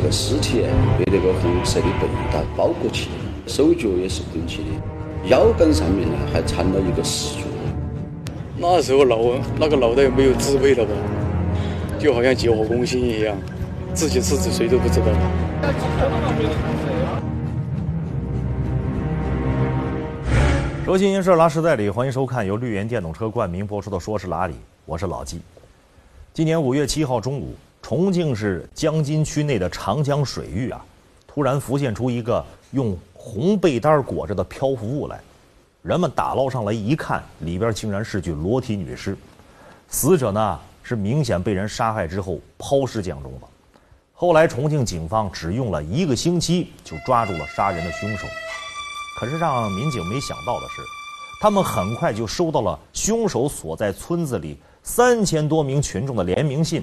那个尸体被那个红色的被单包裹起，手脚也是捆起的，腰杆上面呢还缠了一个石柱。那时候脑那个脑袋没有支配了吧，就好像急火攻心一样，自己是指谁都不知道。说新音社拉实在里，欢迎收看由绿源电动车冠名播出的《说是哪里》，我是老纪。今年五月七号中午，重庆市江津区内的长江水域啊，突然浮现出一个用红被单裹着的漂浮物来。人们打捞上来一看，里边竟然是具裸体女尸。死者呢是明显被人杀害之后抛尸江中的。后来重庆警方只用了一个星期就抓住了杀人的凶手。可是让民警没想到的是，他们很快就收到了凶手所在村子里。三千多名群众的联名信，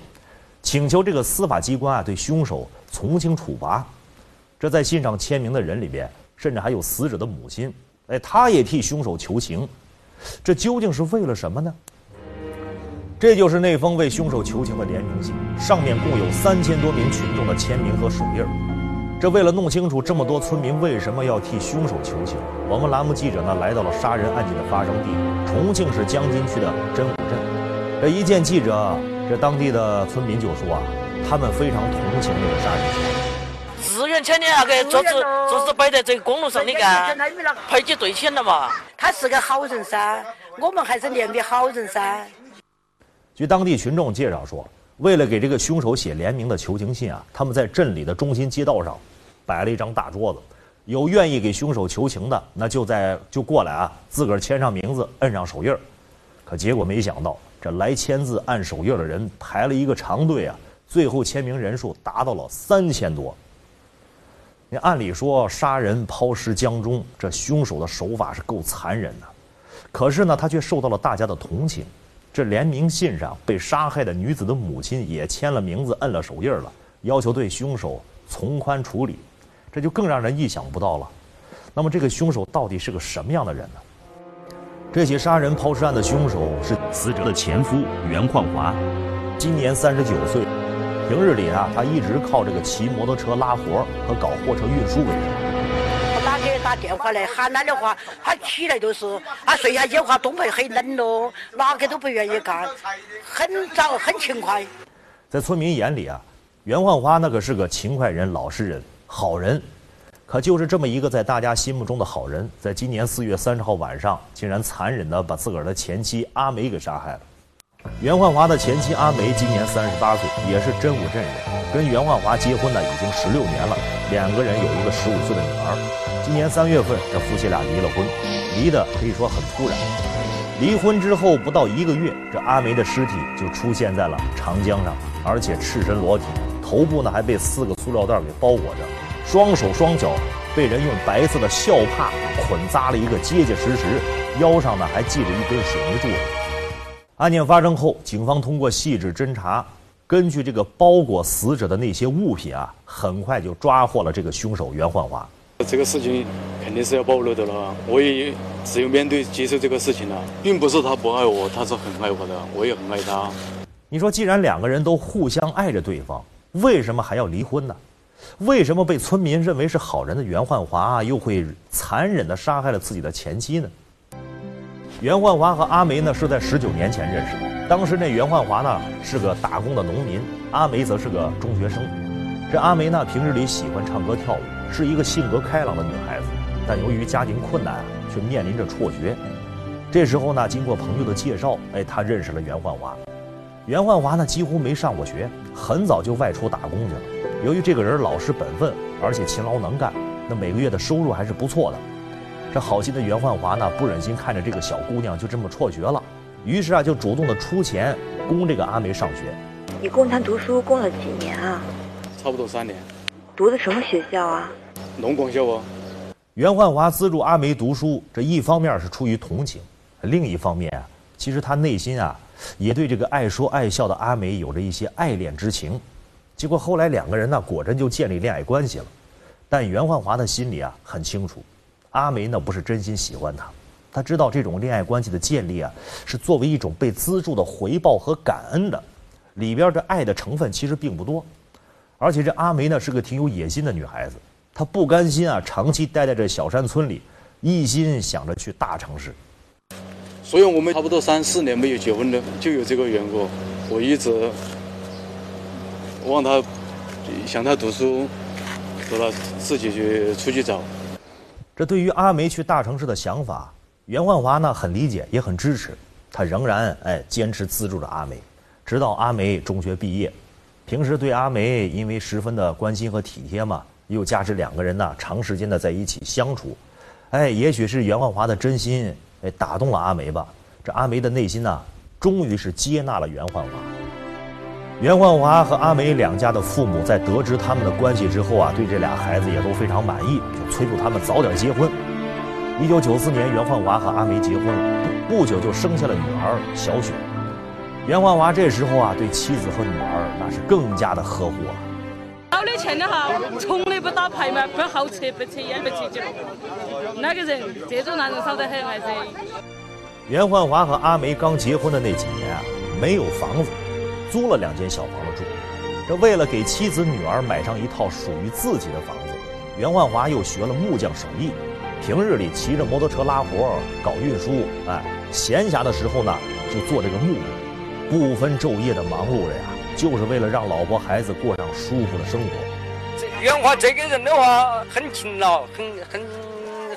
请求这个司法机关啊对凶手从轻处罚。这在信上签名的人里边，甚至还有死者的母亲，哎，他也替凶手求情。这究竟是为了什么呢？这就是那封为凶手求情的联名信，上面共有三千多名群众的签名和手印。这为了弄清楚这么多村民为什么要替凶手求情，我们栏目记者呢来到了杀人案件的发生地——重庆市江津区的真武镇。这一见记者，这当地的村民就说啊，他们非常同情这个杀人犯。自愿签的那个桌子，桌子摆在这个公路上，你看，排起队签了嘛。他是个好人噻，我们还是怜悯好人噻。据当地群众介绍说，为了给这个凶手写联名的求情信啊，他们在镇里的中心街道上摆了一张大桌子，有愿意给凶手求情的，那就在就过来啊，自个儿签上名字，摁上手印儿。可结果没想到。这来签字、按手印的人排了一个长队啊，最后签名人数达到了三千多。你按理说杀人抛尸江中，这凶手的手法是够残忍的，可是呢，他却受到了大家的同情。这联名信上被杀害的女子的母亲也签了名字、摁了手印了，要求对凶手从宽处理，这就更让人意想不到了。那么，这个凶手到底是个什么样的人呢？这起杀人抛尸案的凶手是死者的前夫袁焕华，今年三十九岁。平日里啊，他一直靠这个骑摩托车拉活和搞货车运输为生。我哪给打电话来喊他的话，他起来都是他，睡下去话东北很冷喽，哪个都不愿意干，很早很勤快。在村民眼里啊，袁焕华那可是个勤快人、老实人、好人。可就是这么一个在大家心目中的好人，在今年四月三十号晚上，竟然残忍地把自个儿的前妻阿梅给杀害了。袁焕华的前妻阿梅今年三十八岁，也是真武镇人，跟袁焕华结婚呢已经十六年了，两个人有一个十五岁的女儿。今年三月份，这夫妻俩离了婚，离的可以说很突然。离婚之后不到一个月，这阿梅的尸体就出现在了长江上，而且赤身裸体，头部呢还被四个塑料袋给包裹着。双手双脚被人用白色的孝帕捆扎了一个结结实实，腰上呢还系着一根水泥柱子。案件发生后，警方通过细致侦查，根据这个包裹死者的那些物品啊，很快就抓获了这个凶手袁焕华。这个事情肯定是要暴露的了，我也只有面对接受这个事情了，并不是他不爱我，他是很爱我的，我也很爱他。你说，既然两个人都互相爱着对方，为什么还要离婚呢？为什么被村民认为是好人的袁焕华又会残忍地杀害了自己的前妻呢？袁焕华和阿梅呢是在十九年前认识的。当时那袁焕华呢是个打工的农民，阿梅则是个中学生。这阿梅呢平日里喜欢唱歌跳舞，是一个性格开朗的女孩子，但由于家庭困难，却面临着辍学。这时候呢，经过朋友的介绍，哎，她认识了袁焕华。袁焕华呢几乎没上过学，很早就外出打工去了。由于这个人老实本分，而且勤劳能干，那每个月的收入还是不错的。这好心的袁焕华呢，不忍心看着这个小姑娘就这么辍学了，于是啊，就主动的出钱供这个阿梅上学。你供她读书供了几年啊？差不多三年。读的什么学校啊？农广校啊。袁焕华资助阿梅读书，这一方面是出于同情，另一方面啊，其实他内心啊，也对这个爱说爱笑的阿梅有着一些爱恋之情。结果后来两个人呢，果真就建立恋爱关系了。但袁焕华的心里啊很清楚，阿梅呢不是真心喜欢他，他知道这种恋爱关系的建立啊是作为一种被资助的回报和感恩的，里边这爱的成分其实并不多。而且这阿梅呢是个挺有野心的女孩子，她不甘心啊长期待在这小山村里，一心想着去大城市。所以我们差不多三四年没有结婚了，就有这个缘故。我一直望他，想他读书，读了自己去出去找。这对于阿梅去大城市的想法，袁焕华呢很理解，也很支持。他仍然哎坚持资助着阿梅，直到阿梅中学毕业。平时对阿梅因为十分的关心和体贴嘛，又加之两个人呢长时间的在一起相处，哎，也许是袁焕华的真心哎打动了阿梅吧。这阿梅的内心呢，终于是接纳了袁焕华。袁焕华和阿梅两家的父母在得知他们的关系之后啊，对这俩孩子也都非常满意，就催促他们早点结婚。一九九四年，袁焕华和阿梅结婚了，不久就生下了女儿小雪。袁焕华这时候啊，对妻子和女儿那是更加的呵护了。有了钱的哈，从来不打牌嘛，不好吃，不抽烟，不喝酒。那个人，这种男人少得很，还是。袁焕华和阿梅刚结婚的那几年啊，没有房子，租了两间小房子住。这为了给妻子女儿买上一套属于自己的房子，袁焕华又学了木匠手艺，平日里骑着摩托车拉活搞运输，哎，闲暇的时候呢，就做这个木工。不分昼夜的忙碌着呀，就是为了让老婆孩子过上舒服的生活。这袁华这个人的话，很勤劳，很很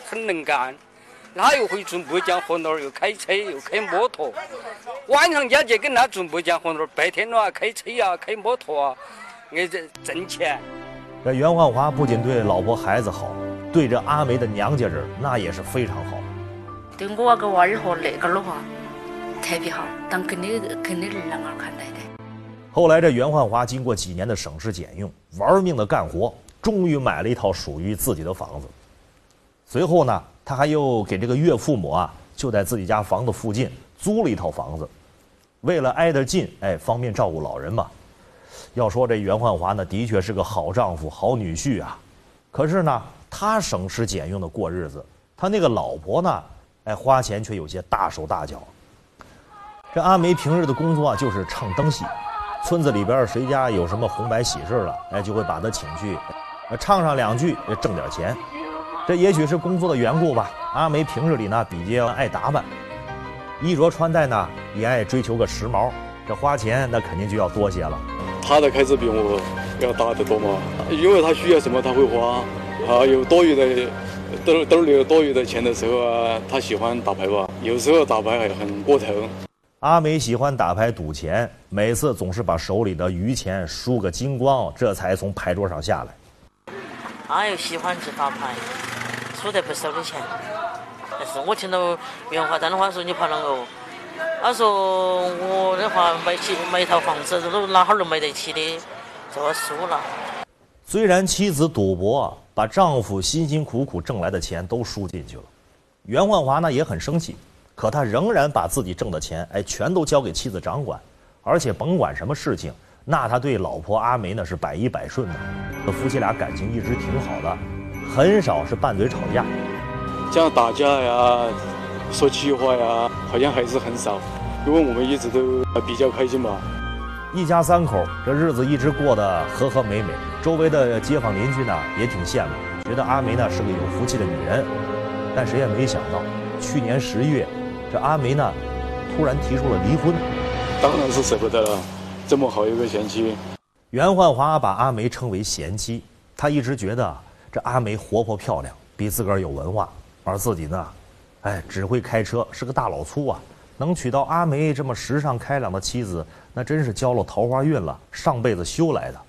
很能干。他又会做木匠活路，又开车，又开摩托。晚上家去跟他做木匠活路，白天的话开车啊，开摩托啊，挨着挣钱。这袁焕华不仅对老婆孩子好，对这阿梅的娘家人那也是非常好。对我个娃儿和那个的话。特别好，当跟你跟你儿啷个看待的。后来这袁焕华经过几年的省吃俭用，玩命的干活，终于买了一套属于自己的房子。随后呢，他还又给这个岳父母啊，就在自己家房子附近租了一套房子，为了挨得近，哎，方便照顾老人嘛。要说这袁焕华呢，的确是个好丈夫、好女婿啊。可是呢，他省吃俭用的过日子，他那个老婆呢，哎，花钱却有些大手大脚。这阿梅平日的工作啊，就是唱灯戏。村子里边谁家有什么红白喜事了，哎，就会把她请去，唱上两句，挣点钱。这也许是工作的缘故吧。阿梅平日里呢比较爱打扮，衣着穿戴呢也爱追求个时髦。这花钱那肯定就要多些了。她的开支比我要大得多嘛，因为她需要什么她会花。啊，有多余的兜兜里有多余的钱的时候啊，她喜欢打牌吧，有时候打牌还很过头。阿梅喜欢打牌赌钱，每次总是把手里的余钱输个精光，这才从牌桌上下来。哪有喜欢吃打牌，输得不少的钱。但是我听到袁华丹的话说：“你怕啷个？”他说：“我的话买起买一套房子都哪哈儿能买得起的，这个输了。”虽然妻子赌博，把丈夫辛辛苦苦挣来的钱都输进去了，袁焕华呢也很生气。可他仍然把自己挣的钱，哎，全都交给妻子掌管，而且甭管什么事情，那他对老婆阿梅呢是百依百顺的。夫妻俩感情一直挺好的，很少是拌嘴吵架，像打架呀、说气话呀，好像还是很少。因为我们一直都比较开心吧。一家三口这日子一直过得和和美美，周围的街坊邻居呢也挺羡慕，觉得阿梅呢是个有福气的女人。但谁也没想到，去年十月。这阿梅呢，突然提出了离婚，当然是舍不得了，这么好一个贤妻。袁焕华把阿梅称为贤妻，他一直觉得这阿梅活泼漂亮，比自个儿有文化，而自己呢，哎，只会开车，是个大老粗啊。能娶到阿梅这么时尚开朗的妻子，那真是交了桃花运了，上辈子修来的。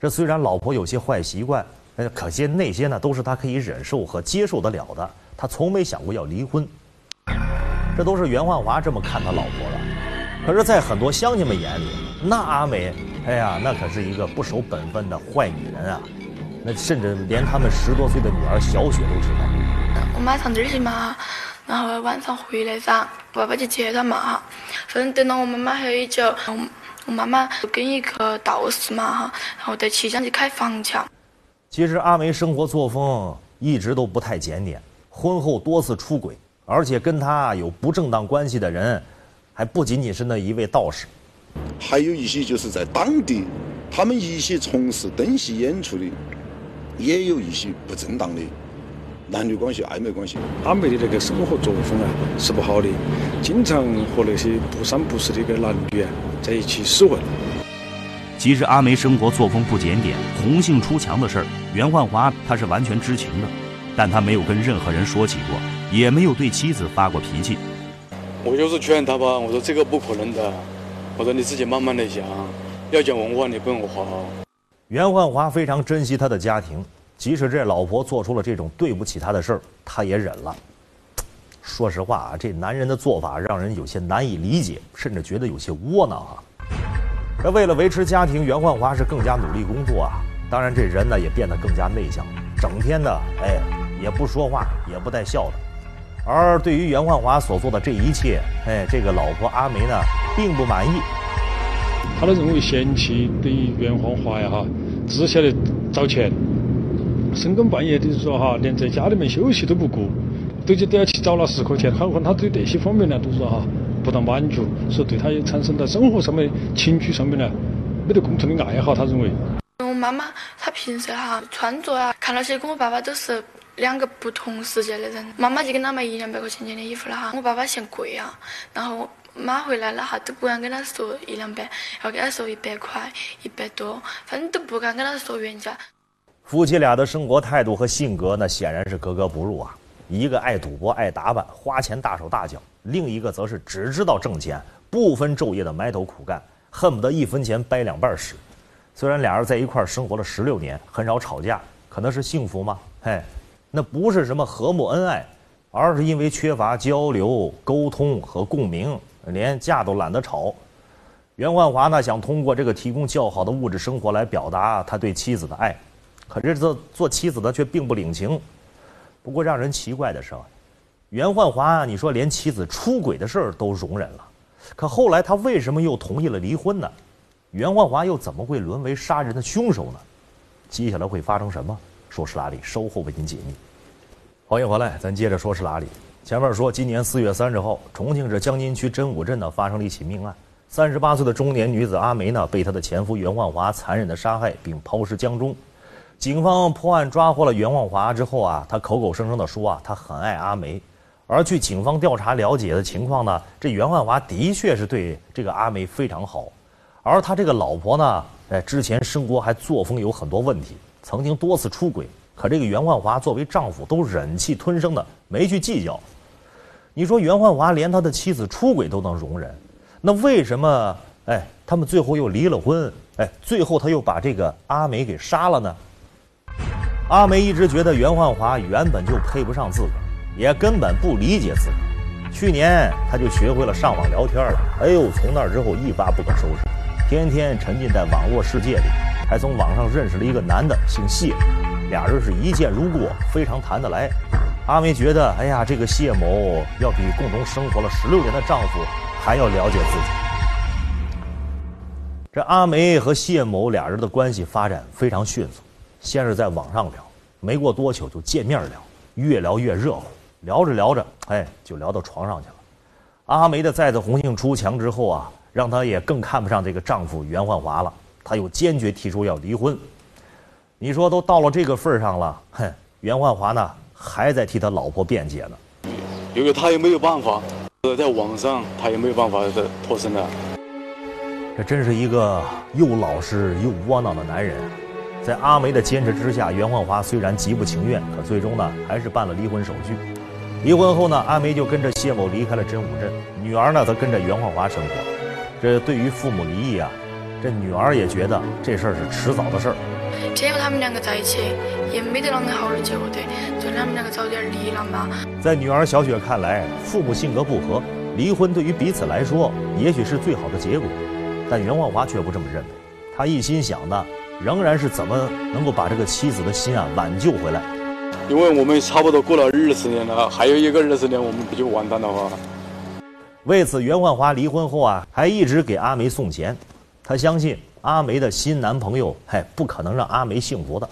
这虽然老婆有些坏习惯，哎，可些那些呢，都是他可以忍受和接受得了的。他从没想过要离婚。这都是袁焕华这么看他老婆的，可是，在很多乡亲们眼里，那阿美，哎呀，那可是一个不守本分的坏女人啊！那甚至连他们十多岁的女儿小雪都知道。我妈上这儿去嘛，然后晚上回来噻，爸爸去接她嘛哈。反正等到我妈妈喝酒，我妈妈跟一个道士嘛哈，然后在旗江去开房墙。其实阿梅生活作风一直都不太检点，婚后多次出轨。而且跟她有不正当关系的人，还不仅仅是那一位道士，还有一些就是在当地他们一些从事灯戏演出的，也有一些不正当的男女关系、暧昧关系。阿梅的那个生活作风啊是不好的，经常和那些不三不四的一个男女啊在一起厮混。其实阿梅生活作风不检点、红杏出墙的事儿，袁焕华他是完全知情的，但他没有跟任何人说起过，也没有对妻子发过脾气。我就是劝他吧，我说这个不可能的，我说你自己慢慢的想。要讲文化，你不用花。袁焕华非常珍惜他的家庭，即使这老婆做出了这种对不起他的事儿，他也忍了。说实话啊，这男人的做法让人有些难以理解，甚至觉得有些窝囊啊。这为了维持家庭，袁焕华是更加努力工作啊。当然，这人呢也变得更加内向，整天呢哎也不说话，也不带笑的。而对于袁焕华所做的这一切，哎，这个老婆阿梅呢并不满意。他都认为嫌弃对于袁焕华呀哈，只晓得找钱，深更半夜的说哈，连在家里面休息都不顾，都就都要去找那十块钱。好像他对这些方面呢，都说哈不大满足，说对他也产生在生活上面、情趣上面呢，没得共同的爱好。他认为。我妈妈她平时哈穿着啊，看那些跟我爸爸都是两个不同世界的人。妈妈就给他买一两百块钱钱的衣服了哈，我爸爸嫌贵啊，然后。买回来了哈，都不敢跟他说一两百，要跟他说一百块、一百多，反正都不敢跟他说原价。夫妻俩的生活态度和性格，那显然是格格不入啊。一个爱赌博、爱打扮、花钱大手大脚，另一个则是只知道挣钱，不分昼夜的埋头苦干，恨不得一分钱掰两半使。虽然俩人在一块生活了十六年，很少吵架，可能是幸福吗？嘿，那不是什么和睦恩爱，而是因为缺乏交流、沟通和共鸣。连架都懒得吵，袁焕华呢想通过这个提供较好的物质生活来表达他对妻子的爱，可是这做妻子的却并不领情。不过让人奇怪的是，袁焕华你说连妻子出轨的事儿都容忍了，可后来他为什么又同意了离婚呢？袁焕华又怎么会沦为杀人的凶手呢？接下来会发生什么？说是哪里？稍后为您解密。欢迎回来，咱接着说是哪里。前面说，今年四月三十号，重庆市江津区真武镇呢发生了一起命案。三十八岁的中年女子阿梅呢，被她的前夫袁焕华残忍的杀害并抛尸江中。警方破案抓获了袁焕华之后啊，他口口声声的说啊，他很爱阿梅。而据警方调查了解的情况呢，这袁焕华的确是对这个阿梅非常好。而他这个老婆呢，哎，之前生活还作风有很多问题，曾经多次出轨。可这个袁焕华作为丈夫都忍气吞声的，没去计较。你说袁焕华连他的妻子出轨都能容忍，那为什么哎他们最后又离了婚？哎，最后他又把这个阿梅给杀了呢？阿梅一直觉得袁焕华原本就配不上自个儿，也根本不理解自个儿。去年他就学会了上网聊天了，哎呦，从那之后一发不可收拾，天天沉浸在网络世界里，还从网上认识了一个男的，姓谢。俩人是一见如故，非常谈得来。阿梅觉得，哎呀，这个谢某要比共同生活了十六年的丈夫还要了解自己。这阿梅和谢某俩人的关系发展非常迅速，先是在网上聊，没过多久就见面聊，越聊越热乎，聊着聊着，哎，就聊到床上去了。阿梅的再次红杏出墙之后啊，让她也更看不上这个丈夫袁焕华了，她又坚决提出要离婚。你说都到了这个份儿上了，哼，袁焕华呢还在替他老婆辩解呢，因为他也没有办法，呃，在网上他也没有办法的脱身了。这真是一个又老实又窝囊的男人。在阿梅的坚持之下，袁焕华虽然极不情愿，可最终呢还是办了离婚手续。离婚后呢，阿梅就跟着谢某离开了真武镇，女儿呢则跟着袁焕华生活。这对于父母离异啊，这女儿也觉得这事儿是迟早的事儿。天和他们两个在一起，也没得啷个好的结果的，就他们两个早点离了嘛。在女儿小雪看来，父母性格不合，离婚对于彼此来说也许是最好的结果。但袁焕华却不这么认为，他一心想的仍然是怎么能够把这个妻子的心啊挽救回来。因为我们差不多过了二十年了，还有一个二十年，我们不就完蛋了吗？为此，袁焕华离婚后啊，还一直给阿梅送钱。他相信。阿梅的新男朋友，嗨，不可能让阿梅幸福的。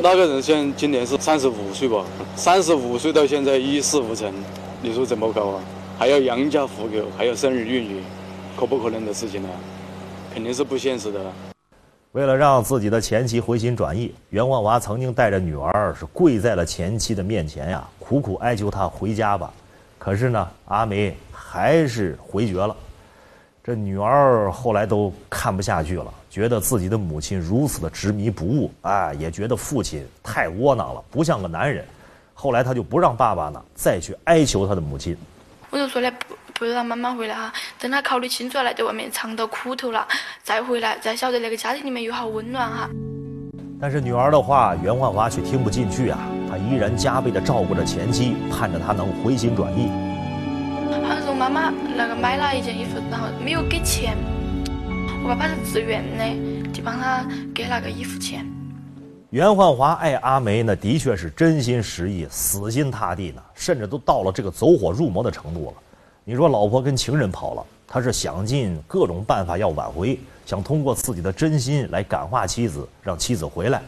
那个人现今年是三十五岁吧？三十五岁到现在一事无成，你说怎么搞啊？还要养家糊口，还要生儿育女，可不可能的事情呢？肯定是不现实的。为了让自己的前妻回心转意，袁万娃曾经带着女儿是跪在了前妻的面前呀，苦苦哀求她回家吧。可是呢，阿梅还是回绝了。这女儿后来都看不下去了，觉得自己的母亲如此的执迷不悟，哎，也觉得父亲太窝囊了，不像个男人。后来他就不让爸爸呢再去哀求他的母亲。我就说呢，不不让妈妈回来哈，等他考虑清楚了，在外面尝到苦头了，再回来，再晓得那个家庭里面有好温暖哈。但是女儿的话，袁焕华却听不进去啊，他依然加倍的照顾着前妻，盼着她能回心转意。妈妈那个买了一件衣服，然后没有给钱，我爸爸是自愿的，就帮他给那个衣服钱。袁焕华爱阿梅呢，的确是真心实意、死心塌地呢，甚至都到了这个走火入魔的程度了。你说老婆跟情人跑了，他是想尽各种办法要挽回，想通过自己的真心来感化妻子，让妻子回来。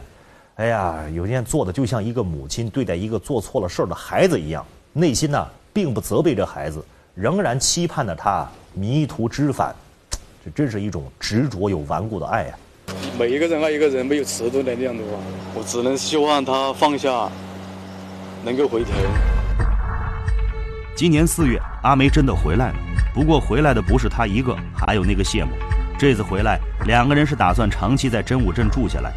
哎呀，有天做的就像一个母亲对待一个做错了事儿的孩子一样，内心呢并不责备这孩子，仍然期盼着他迷途知返。这真是一种执着又顽固的爱呀。每一个人爱一个人没有尺度的那样的话，我只能希望他放下，能够回头。今年四月，阿梅真的回来了，不过回来的不是她一个，还有那个谢某。这次回来，两个人是打算长期在真武镇住下来。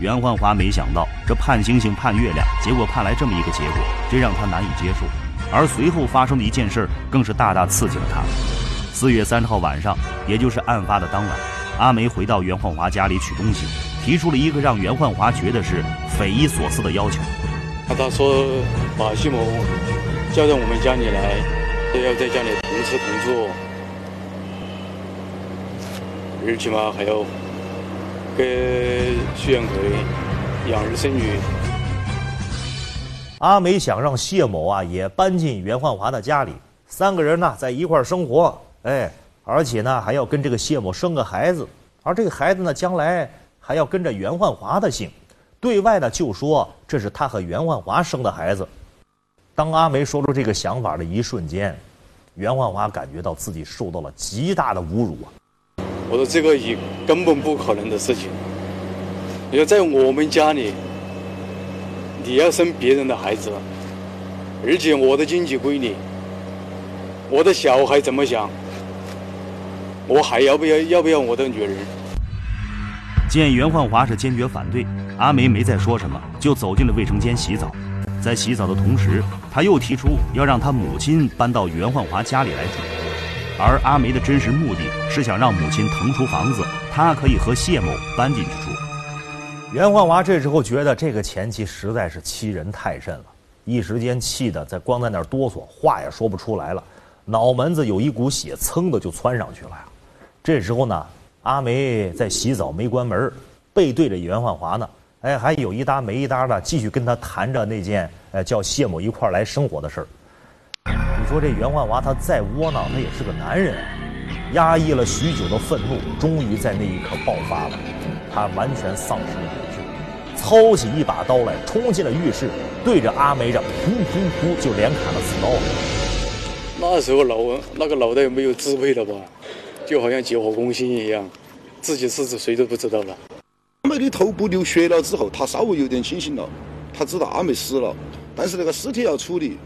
袁焕华没想到，这盼星星盼月亮，结果盼来这么一个结果，这让他难以接受。而随后发生的一件事，更是大大刺激了他。四月三号晚上，也就是案发的当晚，阿梅回到袁焕华家里取东西，提出了一个让袁焕华觉得是匪夷所思的要求。他说把西蒙叫到我们家里来，要在家里同吃同住，而且嘛还要给徐艳奎养儿生女。阿梅想让谢某啊也搬进袁焕华的家里，三个人呢在一块儿生活，哎，而且呢还要跟这个谢某生个孩子，而这个孩子呢将来还要跟着袁焕华的姓，对外呢就说这是他和袁焕华生的孩子。当阿梅说出这个想法的一瞬间，袁焕华感觉到自己受到了极大的侮辱啊！我说这个也根本不可能的事情。你要在我们家里，你要生别人的孩子，而且我的经济归你，我的小孩怎么想？我还要不要要不要我的女人？见袁焕华是坚决反对，阿梅没再说什么，就走进了卫生间洗澡。在洗澡的同时，他又提出要让他母亲搬到袁焕华家里来住，而阿梅的真实目的是想让母亲腾出房子，他可以和谢某搬进去住。袁焕华这时候觉得这个前妻实在是欺人太甚了，一时间气得在光在那儿哆嗦，话也说不出来了，脑门子有一股血噌的就窜上去了呀。这时候呢，阿梅在洗澡没关门，背对着袁焕华呢。哎，还有一搭没一搭的，继续跟他谈着那件，呃，叫谢某一块来生活的事儿。你说这袁焕华他再窝囊，他也是个男人，压抑了许久的愤怒，终于在那一刻爆发了。他完全丧失了理智，操起一把刀来，冲进了浴室，对着阿梅这噗噗噗就连砍了四刀。那时候脑那个脑袋没有智慧了吧，就好像急火攻心一样，自己是指谁都不知道了。阿梅的头部流血了之后，他稍微有点清醒了，他知道阿梅死了，但是那个尸体要处理。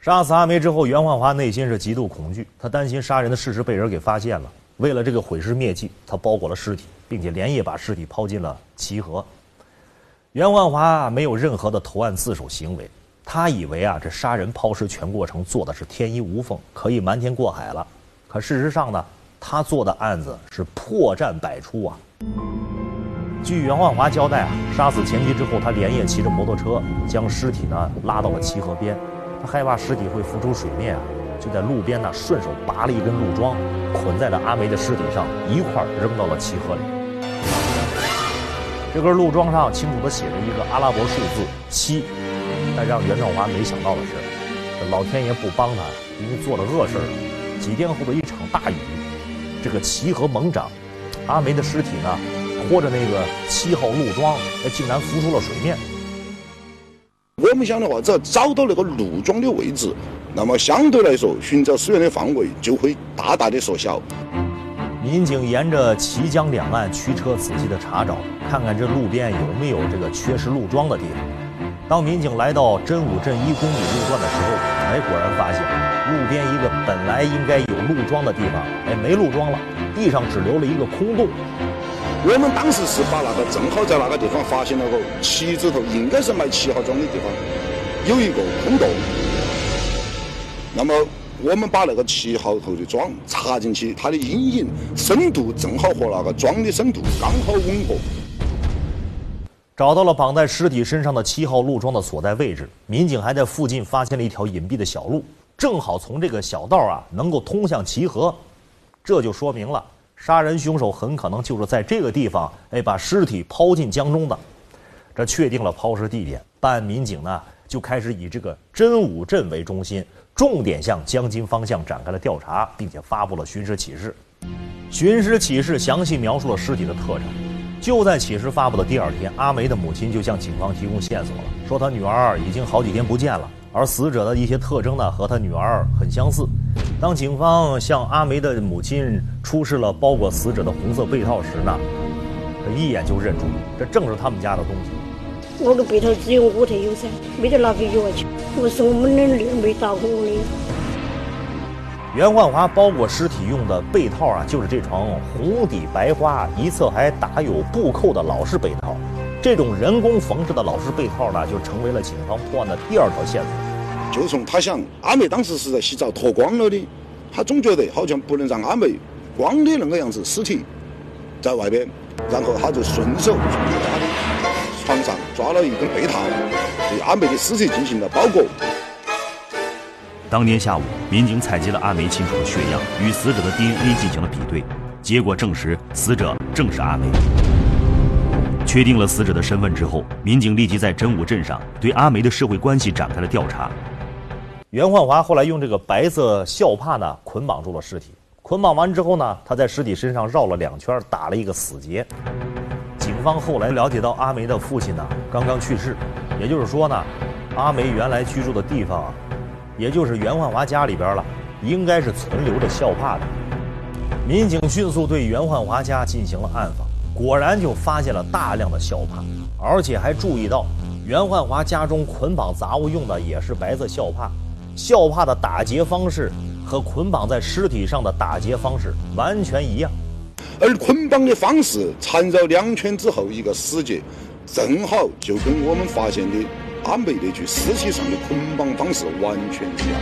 杀死阿梅之后，袁焕华内心是极度恐惧，他担心杀人的事实被人给发现了。为了这个毁尸灭迹，他包裹了尸体，并且连夜把尸体抛进了齐河。袁焕华没有任何的投案自首行为，他以为啊，这杀人抛尸全过程做的是天衣无缝，可以瞒天过海了。可事实上呢，他做的案子是破绽百出啊。据袁焕华交代啊，杀死前妻之后，他连夜骑着摩托车将尸体呢拉到了齐河边。他害怕尸体会浮出水面啊，就在路边呢顺手拔了一根路桩，捆在了阿梅的尸体上，一块扔到了齐河里。这根路桩上清楚地写着一个阿拉伯数字七，但让袁焕华没想到的是，这老天爷不帮他，因为做了恶事了。几天后的一场大雨，这个齐河猛涨，阿梅的尸体呢？拖着那个七号路桩，竟然浮出了水面。我们想的话，只要找到那个路桩的位置，那么相对来说，寻找尸源的范围就会大大的缩小。民警沿着綦江两岸驱车仔细的查找，看看这路边有没有这个缺失路桩的地方。当民警来到真武镇一公里路段的时候，哎，果然发现路边一个本来应该有路桩的地方，哎，没路桩了，地上只留了一个空洞。我们当时是把那个正好在那个地方发现了个旗子头，应该是卖七号桩的地方，有一个空洞。那么我们把那个七号头的桩插进去，它的阴影深度正好和那个桩的深度刚好吻合。找到了绑在尸体身上的七号路桩的所在位置，民警还在附近发现了一条隐蔽的小路，正好从这个小道啊能够通向齐河，这就说明了杀人凶手很可能就是在这个地方哎把尸体抛进江中的。这确定了抛尸地点，办案民警呢就开始以这个真武镇为中心，重点向江津方向展开了调查，并且发布了寻尸启事。寻尸启事详细描述了尸体的特征。就在启事发布的第二天，阿梅的母亲就向警方提供线索了，说她女儿已经好几天不见了，而死者的一些特征呢和他女儿很相似。当警方向阿梅的母亲出示了包裹死者的红色被套时呢，她一眼就认出，这正是他们家的东西。我的被套只有我才有噻，没得拿给女儿去，我是我们的儿没打过我的。袁焕华包裹尸体用的被套啊，就是这床红底白花、一侧还打有布扣的老式被套。这种人工缝制的老式被套呢，就成为了警方破案的第二条线索。就从他想，阿梅当时是在洗澡脱光了的，他总觉得好像不能让阿梅光的那个样子尸体在外边，然后他就顺手从他的床上抓了一根被套，对阿梅的尸体进行了包裹。当天下午，民警采集了阿梅亲属的血样，与死者的 DNA 进行了比对，结果证实死者正是阿梅。确定了死者的身份之后，民警立即在真武镇上对阿梅的社会关系展开了调查。袁焕华后来用这个白色孝帕呢捆绑住了尸体，捆绑完之后呢，他在尸体身上绕了两圈，打了一个死结。警方后来了解到，阿梅的父亲呢刚刚去世，也就是说呢，阿梅原来居住的地方啊。也就是袁焕华家里边了，应该是存留着孝帕的。民警迅速对袁焕华家进行了暗访，果然就发现了大量的校帕，而且还注意到袁焕华家中捆绑杂物用的也是白色校帕，校帕的打结方式和捆绑在尸体上的打结方式完全一样，而捆绑的方式缠绕两圈之后一个死结，正好就跟我们发现的。阿梅那具尸体上的捆绑方式完全一样。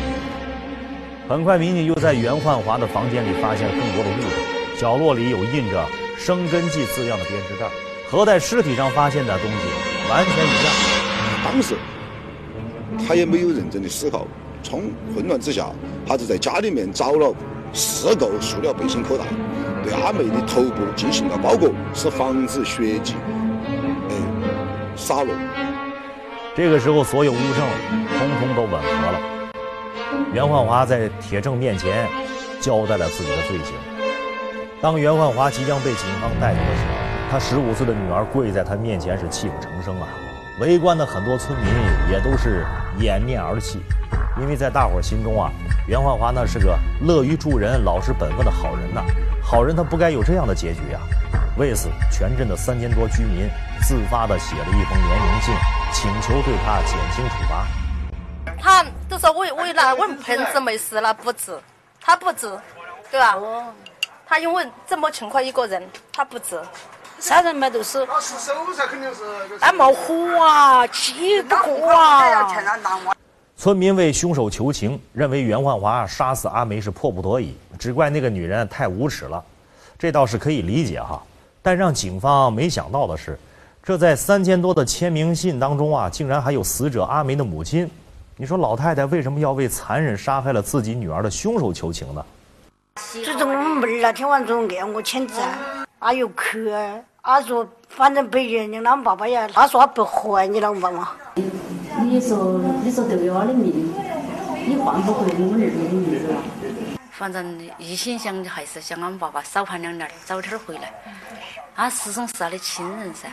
很快，民警又在袁焕华的房间里发现更多的物证，角落里有印着“生根剂”字样的编织袋，和在尸体上发现的东西完全一样。当时他也没有认真的思考，从混乱之下，他就在家里面找了四个塑料背心口袋，对阿梅的头部进行了包裹，是防止血迹哎洒落。这个时候，所有物证通通都吻合了。袁焕华在铁证面前交代了自己的罪行。当袁焕华即将被警方带走的时候，他十五岁的女儿跪在他面前是泣不成声啊！围观的很多村民也都是掩面而泣，因为在大伙儿心中啊，袁焕华那是个乐于助人、老实本分的好人呐。好人他不该有这样的结局呀！为此，全镇的三千多居民自发地写了一封联名信。请求对他减轻处罚。他都说我我那我们盆子没事了不治，他不治，对吧？他因为这么情况一个人，他不治。杀人嘛都是，他冒火啊，气不过啊。村民为凶手求情，认为袁焕华杀死阿梅是迫不得已，只怪那个女人太无耻了，这倒是可以理解哈。但让警方没想到的是。这在三千多的签名信当中啊，竟然还有死者阿梅的母亲。你说老太太为什么要为残忍杀害了自己女儿的凶手求情呢？自从我们妹儿那天晚上按我签字，他又哭，他说反正被人家他们爸爸呀，他说他不还你了爸妈。你说你说对娃的命，你换不回我们儿子的命是吧？反正一心想还是想俺爸爸少判两年，早点回来。他始终是他的亲人噻。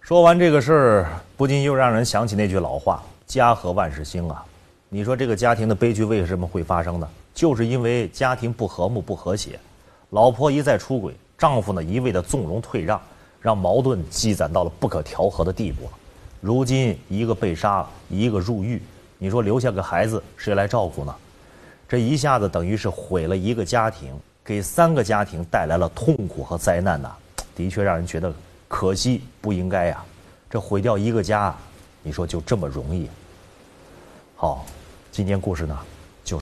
说完这个事儿，不禁又让人想起那句老话：“家和万事兴啊！”你说这个家庭的悲剧为什么会发生呢？就是因为家庭不和睦、不和谐。老婆一再出轨，丈夫呢一味的纵容退让，让矛盾积攒到了不可调和的地步了。如今一个被杀了，一个入狱，你说留下个孩子谁来照顾呢？这一下子等于是毁了一个家庭，给三个家庭带来了痛苦和灾难呐，的确让人觉得可惜，不应该呀。这毁掉一个家，你说就这么容易？好，今天故事呢